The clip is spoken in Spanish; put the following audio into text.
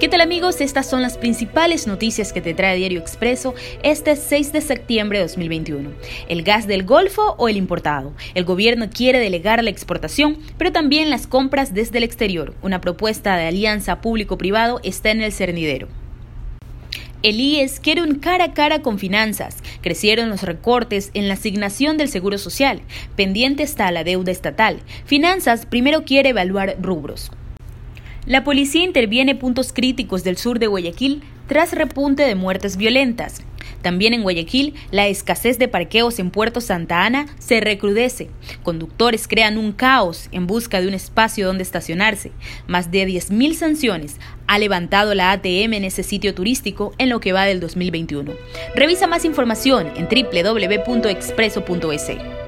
¿Qué tal amigos? Estas son las principales noticias que te trae Diario Expreso este 6 de septiembre de 2021. ¿El gas del Golfo o el importado? El gobierno quiere delegar la exportación, pero también las compras desde el exterior. Una propuesta de alianza público-privado está en el cernidero. El IES quiere un cara a cara con finanzas. Crecieron los recortes en la asignación del Seguro Social. Pendiente está la deuda estatal. Finanzas primero quiere evaluar rubros. La policía interviene puntos críticos del sur de Guayaquil tras repunte de muertes violentas. También en Guayaquil, la escasez de parqueos en Puerto Santa Ana se recrudece. Conductores crean un caos en busca de un espacio donde estacionarse. Más de 10.000 sanciones ha levantado la ATM en ese sitio turístico en lo que va del 2021. Revisa más información en www.expreso.es.